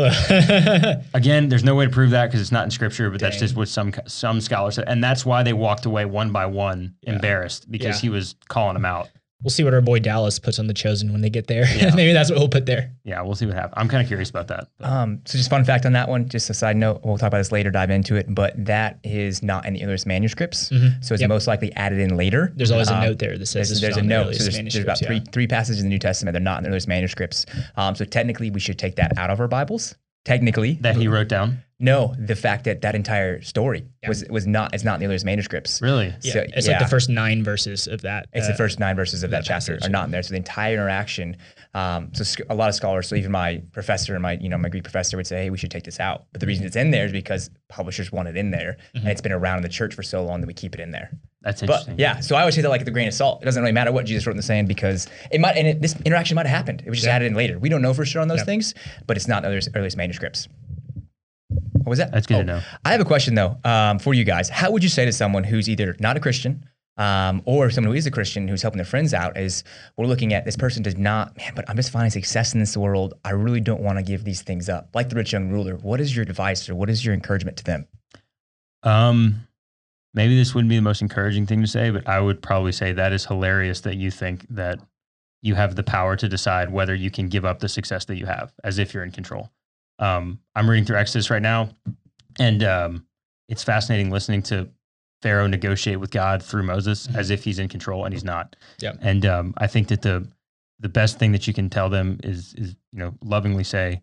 Again, there's no way to prove that because it's not in scripture, but that's just what some some scholars said, and that's why they walked away one by one, Yeah. embarrassed because Yeah. he was calling them out. We'll see what our boy Dallas puts on the chosen when they get there. Yeah. Maybe that's what he'll put there. Yeah, we'll see what happens. I'm kind of curious about that. but- Um, so just fun fact on that one, just a side note, we'll talk about this later, dive into it, but that is not in the earliest manuscripts. Mhm. So it's Yep. most likely added in later. There's always a Um, note there that says There's, this there's a on the note. So there's, there's about manuscripts, three yeah. three passages in the New Testament. They're not in the earliest manuscripts. Um, so technically, we should take that out of our Bibles. Technically, that he wrote down. no, the fact that that entire story Yeah. was was not it's not in the earliest manuscripts. Really? Yeah, So, it's like the first nine verses of that. It's uh, the first nine verses of that, that chapter passage, are not in there. So the entire interaction. Um, so sc- a lot of scholars, so even my professor and my you know my Greek professor would say, hey, we should take this out. But the reason it's in there is because publishers want it in there, and it's been around in the church for so long that we keep it in there. That's But interesting. yeah, so I always say that like the grain of salt. It doesn't really matter what Jesus wrote in the sand because it might and it, this interaction might have happened. It was just Yeah. added in later. We don't know for sure on those Yeah. things, but it's not in the earliest, earliest manuscripts. What was that? That's good Oh, to know. I have a question though um, for you guys. How would you say to someone who's either not a Christian um, or someone who is a Christian who's helping their friends out is we're looking at this person does not, man, but I'm just finding success in this world. I really don't want to give these things up. Like the rich young ruler, what is your advice or what is your encouragement to them? Um, maybe this wouldn't be the most encouraging thing to say, but I would probably say that is hilarious that you think that you have the power to decide whether you can give up the success that you have, as if you're in control. Um, I'm reading through Exodus right now, and um, it's fascinating listening to Pharaoh negotiate with God through Moses Mhm. as if he's in control and he's not. Yep. And um, I think that the the best thing that you can tell them is is you know lovingly say,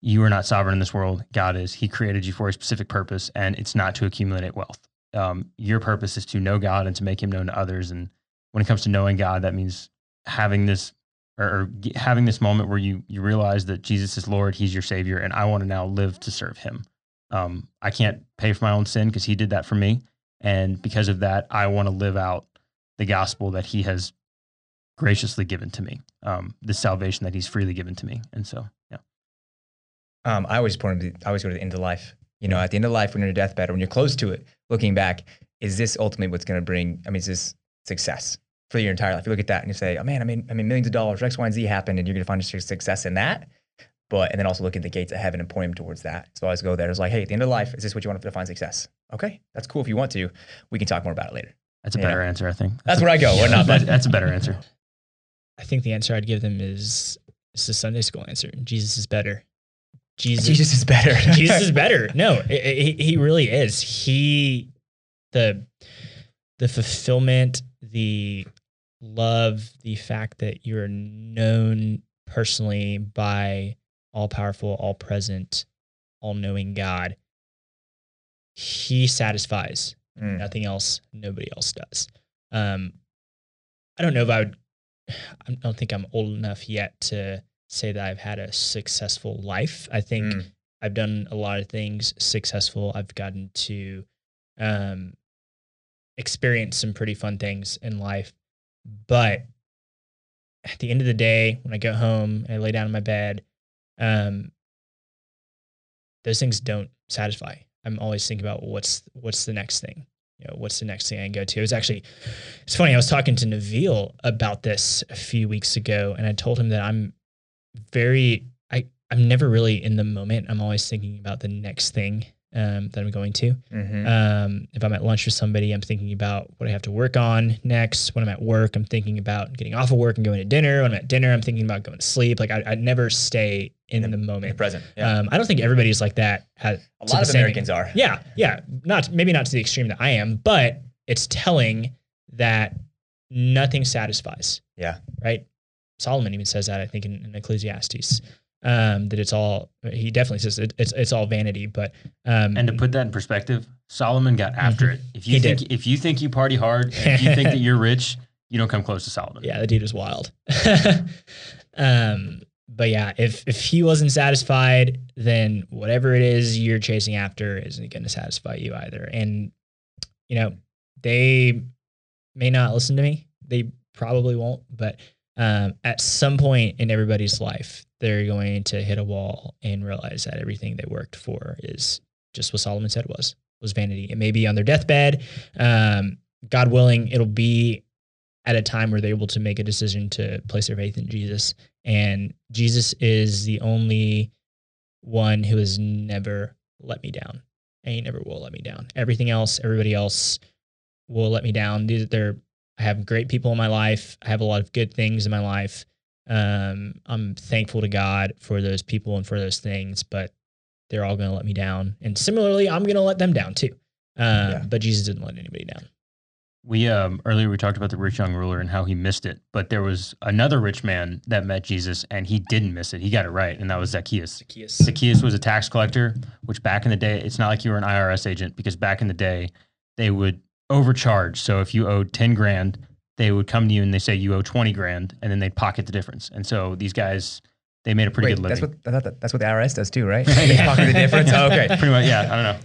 you are not sovereign in this world. God is. He created you for a specific purpose, and it's not to accumulate wealth. Um, your purpose is to know God and to make Him known to others. And when it comes to knowing God, that means having this or, or having this moment where you you realize that Jesus is Lord, He's your Savior, and I want to now live to serve Him. Um, I can't pay for my own sin because He did that for me, and because of that, I want to live out the gospel that He has graciously given to me, um, the salvation that He's freely given to me. And so, yeah. Um, I always point to, I always go to the end of life. You know, at the end of life, when you're in your deathbed or when you're close to it, looking back, is this ultimately what's going to bring? I mean, is this success for your entire life? You look at that and you say, "Oh man, I mean, I mean, millions of dollars, X, Y, and Z happened, and you're going to find your success in that." But and then also look at the gates of heaven and point him towards that. So I always go there. It's like, hey, at the end of life, is this what you want to define success? Okay, that's cool. If you want to, we can talk more about it later. That's a Yeah. better answer, I think. That's where I go. Or not, but that's a better answer. I think the answer I'd give them is it's the Sunday school answer. Jesus is better. Jesus, Jesus is better. Jesus is better. No, i- i- he, he really is. He the the fulfillment, the love, the fact that you're known personally by all powerful, all present, all knowing God. He satisfies. Mm. Nothing else, nobody else does. Um, I don't know if I would. I don't think I'm old enough yet to say that I've had a successful life. I think Mm. I've done a lot of things successful. I've gotten to um, experience some pretty fun things in life. But at the end of the day, when I go home and I lay down in my bed, um, those things don't satisfy. I'm always thinking about what's what's the next thing. You know, what's the next thing I can go to? It was actually it's funny. I was talking to Naveal about this a few weeks ago, and I told him that I'm very I I'm never really in the moment. I'm always thinking about the next thing um, that I'm going to. Mhm. Um, if I'm at lunch with somebody, I'm thinking about what I have to work on next. When I'm at work, I'm thinking about getting off of work and going to dinner. When I'm at dinner, I'm thinking about going to sleep. Like I, I never stay in In the the moment. present. Yeah. Um, I don't think everybody's like that. At, a lot the of same- Americans are. yeah, yeah. Not maybe not to the extreme that I am, but it's telling that nothing satisfies. Yeah. Right. Solomon even says that I think in, in Ecclesiastes um, that it's all. He definitely says it, it's it's all vanity. But um, And to put that in perspective, Solomon got after it. If you He think did. if you think you party hard, and if you think that you're rich, you don't come close to Solomon. yeah, the dude was wild. um, but yeah, if if he wasn't satisfied, then whatever it is you're chasing after isn't going to satisfy you either. And you know, they may not listen to me. They probably won't, but um, at some point in everybody's life, they're going to hit a wall and realize that everything they worked for is just what Solomon said was was vanity. It may be on their deathbed. Um, God willing, it'll be at a time where they're able to make a decision to place their faith in Jesus. And Jesus is the only one who has never let me down. And he never will let me down. Everything else, everybody else will let me down. They're I have great people in my life. I have a lot of good things in my life. Um, I'm thankful to God for those people and for those things, but they're all going to let me down. And similarly, I'm going to let them down too. Um, Yeah. But Jesus didn't let anybody down. We um earlier we talked about the rich young ruler and how he missed it, but there was another rich man that met Jesus and he didn't miss it. He got it right, and that was Zacchaeus. Zacchaeus. Zacchaeus was a tax collector, which back in the day, it's not like you were an IRS agent because back in the day, they would overcharge. So if you owed 10 grand, they would come to you and they say you owe 20 grand, and then they'd pocket the difference. And so these guys, they made a pretty Wait, good living. that's what that's what the IRS does too, right? Yeah. They pocket the difference. Oh, okay. pretty much, yeah. I don't know.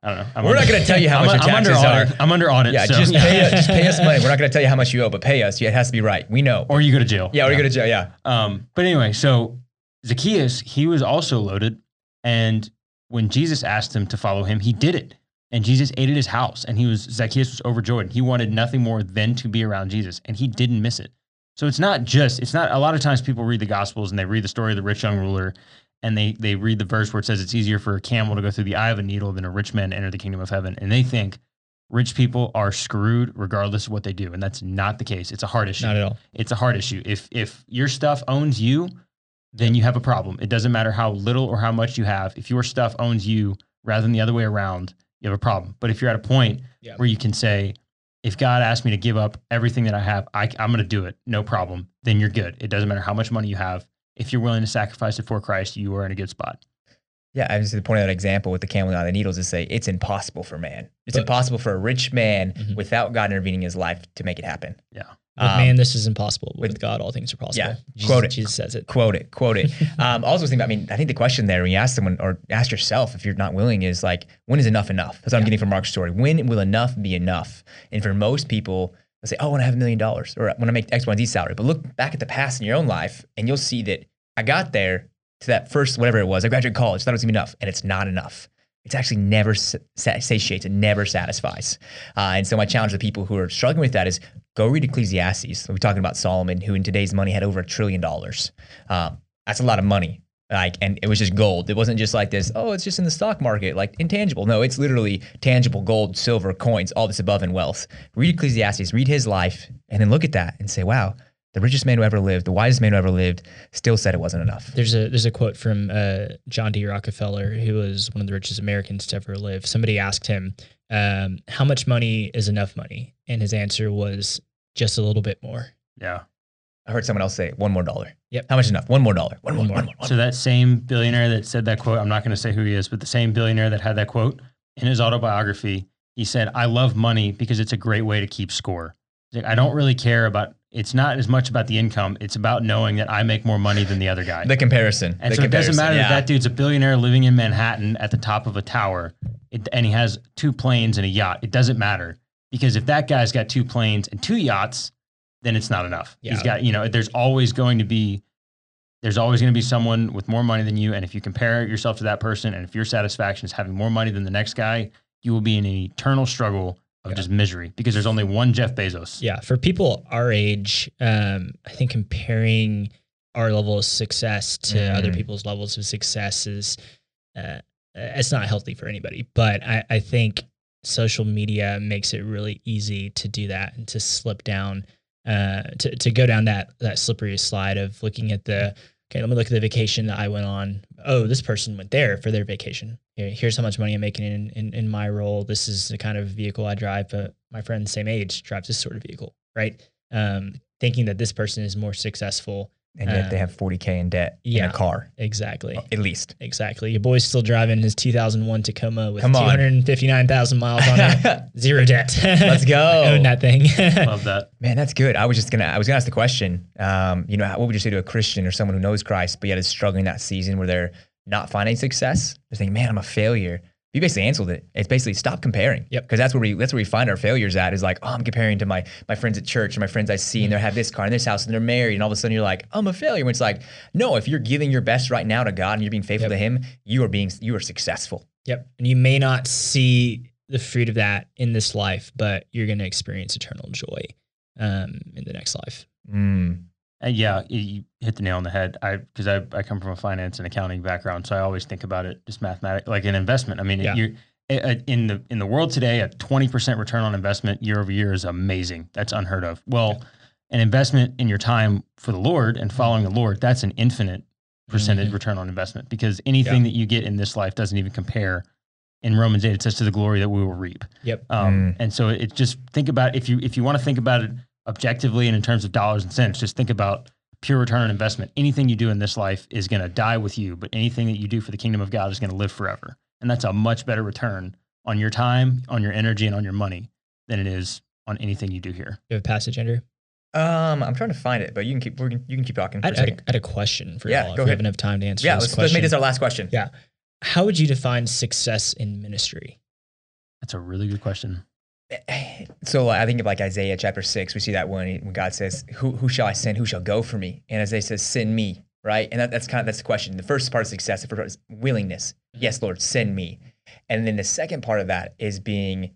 I don't know. I'm We're not gonna tell you how I'm, much your I'm under taxes audit. are. I'm under audit. Yeah, so, just pay just pay us money. We're not going to tell you how much you owe, but pay us. Yeah, it has to be right. We know. Or you go to jail. yeah, or you go to jail. Yeah. Um, but anyway, so Zacchaeus, he was also loaded. And when Jesus asked him to follow him, he did it. And Jesus ate at his house. And he was, Zacchaeus was overjoyed. He wanted nothing more than to be around Jesus. And he didn't miss it. So it's not just, it's not, a lot of times people read the Gospels and they read the story of the rich young ruler and they, they read the verse where it says it's easier for a camel to go through the eye of a needle than a rich man to enter the kingdom of heaven. And they think rich people are screwed regardless of what they do. And that's not the case. It's a hard issue Not at all. it's a hard issue. If if your stuff owns you, then you have a problem. It doesn't matter how little or how much you have. If your stuff owns you rather than the other way around, you have a problem. But if you're at a point Yeah. where you can say, if God asked me to give up everything that I have, I, I'm going to do it, no problem. Then you're good. It doesn't matter how much money you have. If you're willing to sacrifice it for Christ, you are in a good spot. Yeah, I was the point of that example with the camel and the needles is say it's impossible for man. It's But- impossible for a rich man Mhm. without God intervening in his life to make it happen. Yeah. With Um, man, this is impossible. With, with- God, all things are possible. Yeah, Jesus, quote it. Jesus says it. Quote it, quote it. um, also, think about, I mean, I think the question there when you ask someone or ask yourself if you're not willing is like, when is enough enough? That's what I'm getting from Mark's story. When will enough be enough? And for most people, they'll say, oh, when I have a million dollars or when I make X, Y, and Z salary. But look back at the past in your own life and you'll see that I got there to that first, whatever it was. I graduated college, thought it was gonna be enough, and it's not enough. It's actually never sa- sa- satiates, it never satisfies. Uh, and so my challenge to people who are struggling with that is go read Ecclesiastes. We're talking about Solomon, who in today's money had over a trillion dollars. Um, that's a lot of money. Like, and it was just gold. It wasn't just like this. Oh, it's just in the stock market, like intangible. No, it's literally tangible gold, silver, coins, all this above in wealth. Read Ecclesiastes, read his life, and then look at that and say, wow, the richest man who ever lived, the wisest man who ever lived, still said it wasn't enough. There's a there's a quote from uh, John D. Rockefeller, who was one of the richest Americans to ever live. Somebody asked him, um, "How much money is enough money?" And his answer was, "Just a little bit more." Yeah. I heard someone else say one more dollar. Yep. How much is enough? One more dollar. One more. One One more. more. One So more. that same billionaire that said that quote, I'm not going to say who he is, but the same billionaire that had that quote in his autobiography, he said, "I love money because it's a great way to keep score." He's like, I don't really care about. It's not as much about the income. It's about knowing that I make more money than the other guy. The comparison. and the so it doesn't matter yeah. that that dude's a billionaire living in Manhattan at the top of a tower, it, and he has two planes and a yacht. It doesn't matter because if that guy's got two planes and two yachts, then it's not enough. He's Yeah. got you know. There's always going to be. There's always going to be someone with more money than you, and if you compare yourself to that person, and if your satisfaction is having more money than the next guy, you will be in an eternal struggle of Yeah. just misery because there's only one Jeff Bezos. Yeah, for people our age, um, I think comparing our level of success to other Mm. people's levels of success is uh, it's not healthy for anybody. But I, I think social media makes it really easy to do that and to slip down, uh, to to go down that that slippery slide of looking at the okay, let me look at the vacation that I went on. Oh, this person went there for their vacation. Here's how much money I'm making in, in in my role. This is the kind of vehicle I drive. But my friend, same age, drives this sort of vehicle, right? Um, thinking that this person is more successful. And yet uh, they have 40k in debt in yeah. a car, Exactly. at least. Exactly. Your boy's still driving his 2001 Tacoma with 259,000 miles on it. Zero debt. Let's go. I own that thing. Love that. Man, that's good. I was just gonna. I was gonna ask the question. Um, you know, what would you say to a Christian or someone who knows Christ, but yet is struggling that season where they're not finding success? They're thinking, "Man, I'm a failure." You basically answered it. It's basically stop comparing. Yep. Because that's where we that's where we find our failures at. Is like, oh, I'm comparing to my my friends at church and my friends I see, and they have this car and this house, and they're married, and all of a sudden you're like, I'm a failure. When it's like, no, if you're giving your best right now to God and you're being faithful Yep. to Him, you are being you are successful. yep. And you may not see the fruit of that in this life, but you're going to experience eternal joy um, in the next life. Mm. Uh, yeah, you- hit the nail on the head. I because I, I come from a finance and accounting background, so I always think about it just mathematic, like an investment. I mean, Yeah. you in the in the world today, a twenty percent return on investment year over year is amazing. That's unheard of. Well, an investment in your time for the Lord and following the Lord, that's an infinite percentage Mhm. return on investment because anything that you get in this life doesn't even compare. In Romans eight, it says to the glory that we will reap. Yep. Um, Mm. And so it just think about if you if you want to think about it objectively and in terms of dollars and cents, just think about pure return on investment. Anything you do in this life is going to die with you, but anything that you do for the kingdom of God is going to live forever. And that's a much better return on your time, on your energy, and on your money than it is on anything you do here. Do you have a passage, Andrew? Um, I'm trying to find it, but you can keep we're, you can keep talking for I a had, I had second. a, I had a question for Yeah, y'all. If go we ahead. have enough time to answer Yeah, this let's, question. let's make this our last question. Yeah. How would you define success in ministry? That's a really good question. So I think of like Isaiah chapter six, we see that one when God says, "Who who shall I send? Who shall go for me?" And Isaiah says, "Send me." Right, and that, that's kind of that's the question. The first part of success. The first part is willingness. Mm-hmm. Yes, Lord, send me. And then the second part of that is being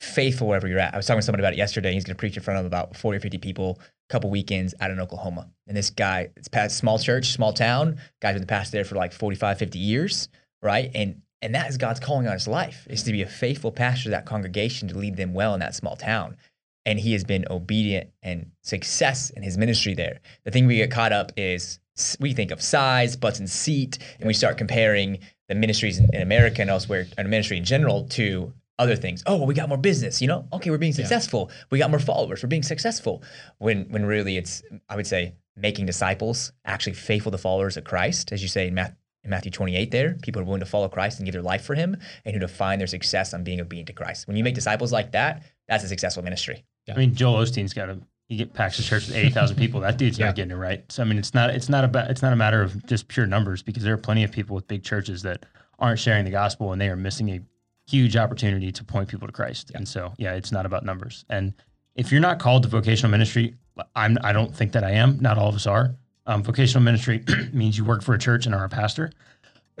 faithful wherever you're at. I was talking to somebody about it yesterday. He's going to preach in front of about 40 or 50 people, a couple weekends out in Oklahoma. And this guy, it's past small church, small town. Guy's been the pastor there for like 45, 50 years, right? And and that is God's calling on his life is to be a faithful pastor to that congregation to lead them well in that small town. And he has been obedient and success in his ministry there. The thing we get caught up is we think of size, butts and seat, and we start comparing the ministries in, in America and elsewhere, and ministry in general, to other things. Oh, well, we got more business, you know? Okay, we're being successful. We got more followers. We're being successful. When when really it's, I would say, making disciples, actually faithful to followers of Christ, as you say in Matthew. In Matthew 28, there, people are willing to follow Christ and give their life for him and who define their success on being obedient to Christ. When you make disciples like that, that's a successful ministry. I mean, Joel Osteen's got a he get packs his church with eighty thousand people. That dude's Yeah. not getting it right. So I mean, it's not it's not about it's not a matter of just pure numbers because there are plenty of people with big churches that aren't sharing the gospel and they are missing a huge opportunity to point people to Christ. And so yeah, it's not about numbers. And if you're not called to vocational ministry, I'm I don't think that I am. Not all of us are. Um, vocational ministry means you work for a church and are a pastor.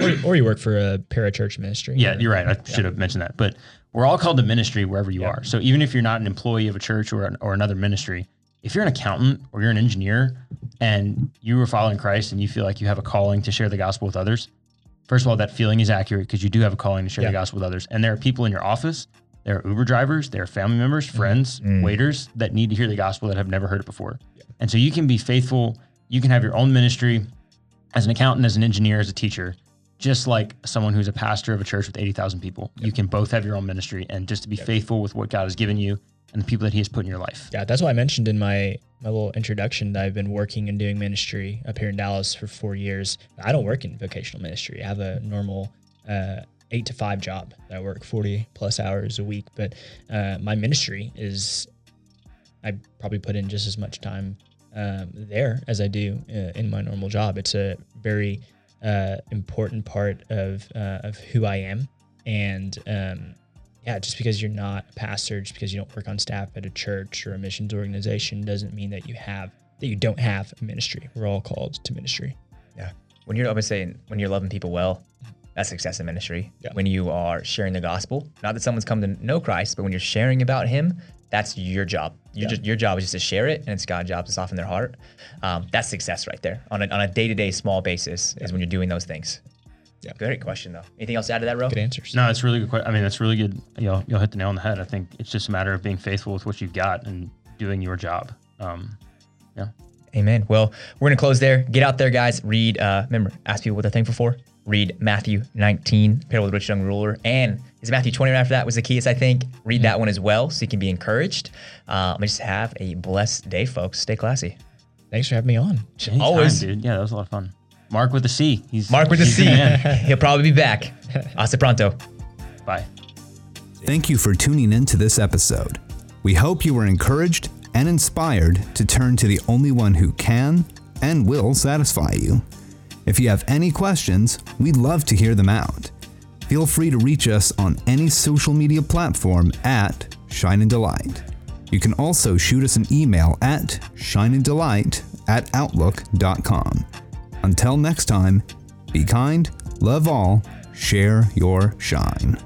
Or, or you work for a parachurch ministry. Yeah, you're right. I should have mentioned that. But we're all called to ministry wherever you Yeah. are. So even if you're not an employee of a church or, an, or another ministry, if you're an accountant or you're an engineer and you are following Christ and you feel like you have a calling to share the gospel with others, first of all, that feeling is accurate because you do have a calling to share Yeah. the gospel with others. And there are people in your office, there are Uber drivers, there are family members, friends, Mm. waiters that need to hear the gospel that have never heard it before. And so you can be faithful. You can have your own ministry as an accountant, as an engineer, as a teacher, just like someone who's a pastor of a church with 80,000 people. You can both have your own ministry and just to be faithful with what God has given you and the people that He has put in your life. Yeah, that's why I mentioned in my my little introduction that I've been working and doing ministry up here in Dallas for four years. I don't work in vocational ministry. I have a normal uh, eight to five job. That I work forty plus hours a week, but uh, my ministry is I probably put in just as much time um, there as I do uh, in my normal job. It's a very uh, important part of uh, of who I am, and um, yeah, just because you're not a pastor, just because you don't work on staff at a church or a missions organization, doesn't mean that you have that you don't have a ministry. We're all called to ministry. Yeah. When you're always saying when you're loving people well, that's success in ministry. Yeah. When you are sharing the gospel, not that someone's come to know Christ, but when you're sharing about Him, that's your job. Your, Yeah. just, your job is just to share it, and it's God's job to soften their heart. Um, that's success right there on a, on a day-to-day small basis is when you're doing those things. Yeah. Great question though. Anything else to add to that, Ro? Good answers. No, it's really good. que- I mean, that's really good. You'll you'll hit the nail on the head. I think it's just a matter of being faithful with what you've got and doing your job. Um, Amen. Well, we're gonna close there. Get out there, guys. Read. Uh, remember, ask people what they're thankful for. Read Matthew 19, Parable of the Rich Young Ruler, and is Matthew 20 right after that was the keys, I think. Read that one as well, so you can be encouraged. Um, just have a blessed day, folks. Stay classy. Thanks for having me on. anytime, Always. dude. Yeah, that was a lot of fun. Mark with the C. He's Mark with the he's C. man. He'll probably be back. Hasta pronto. Bye. Thank you for tuning in to this episode. We hope you were encouraged and inspired to turn to the only one who can and will satisfy you. If you have any questions, we'd love to hear them out. Feel free to reach us on any social media platform at Shine and Delight. You can also shoot us an email at shineanddelight at outlook.com. Until next time, be kind, love all, share your shine.